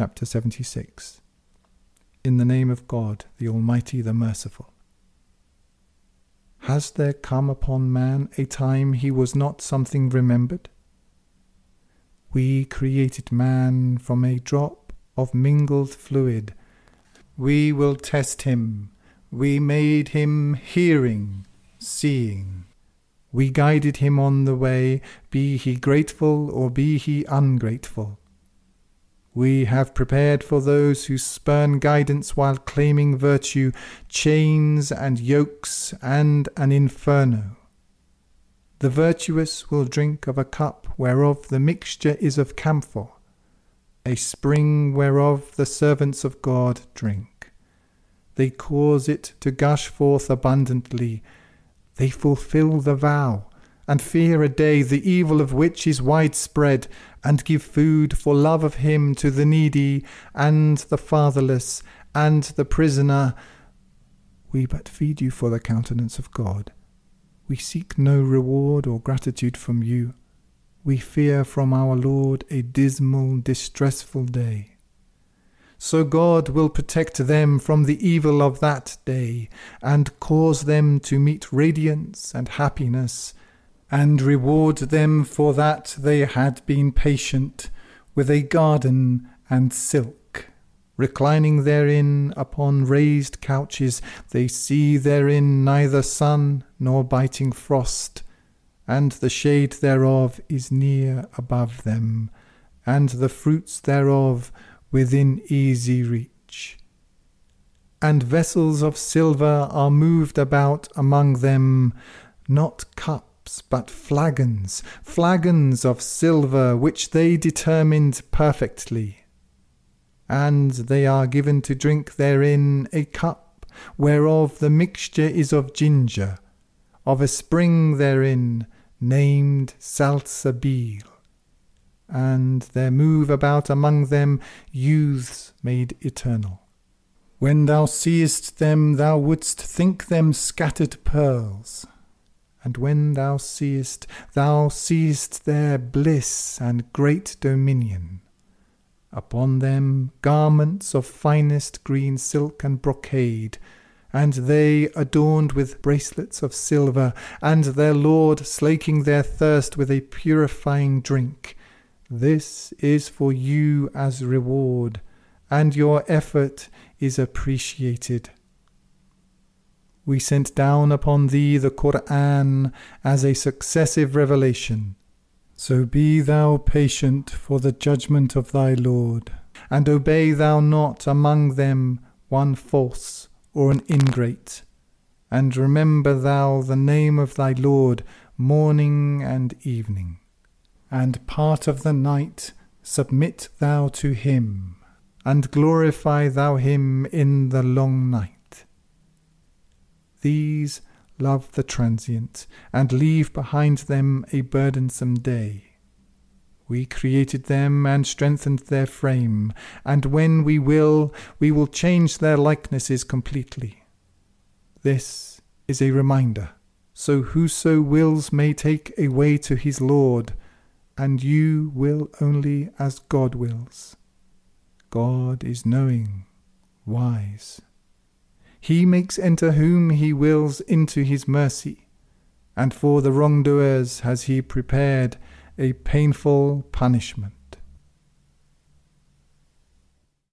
chapter 76. In the name of God, the Almighty, the Merciful. Has there come upon man a time he was not something remembered? We created man from a drop of mingled fluid. We will test him. We made him hearing, seeing. We guided him on the way, be he grateful or be he ungrateful. We have prepared for those who spurn guidance while claiming virtue chains and yokes and an inferno. The virtuous will drink of a cup whereof the mixture is of camphor, a spring whereof the servants of God drink. They cause it to gush forth abundantly. They fulfill the vow and fear a day the evil of which is widespread, and give food for love of him to the needy and the fatherless and the prisoner. We but feed you for the countenance of God. We seek no reward or gratitude from you. We fear from our Lord a dismal, distressful day. So God will protect them from the evil of that day, and cause them to meet radiance and happiness and reward them for that they had been patient with a garden and silk. Reclining therein upon raised couches, they see therein neither sun nor biting frost, and the shade thereof is near above them, and the fruits thereof within easy reach. And vessels of silver are moved about among them, not cups but flagons, flagons of silver, which they determined perfectly. And they are given to drink therein a cup, whereof the mixture is of ginger, of a spring therein, named Salsabil. And there move about among them youths made eternal. When thou seest them, thou wouldst think them scattered pearls, and when thou seest, thou seest their bliss and great dominion. Upon them garments of finest green silk and brocade, and they adorned with bracelets of silver, and their Lord slaking their thirst with a purifying drink. This is for you as reward, and your effort is appreciated we sent down upon thee the Qur'an as a successive revelation. So be thou patient for the judgment of thy Lord, and obey thou not among them one false or an ingrate. And remember thou the name of thy Lord morning and evening. And part of the night submit thou to him, and glorify thou him in the long night. These love the transient, and leave behind them a burdensome day. We created them and strengthened their frame, and when we will, we will change their likenesses completely. This is a reminder, so whoso wills may take a way to his Lord, and you will only as God wills. God is knowing, wise. He makes enter whom he wills into his mercy, and for the wrongdoers has he prepared a painful punishment.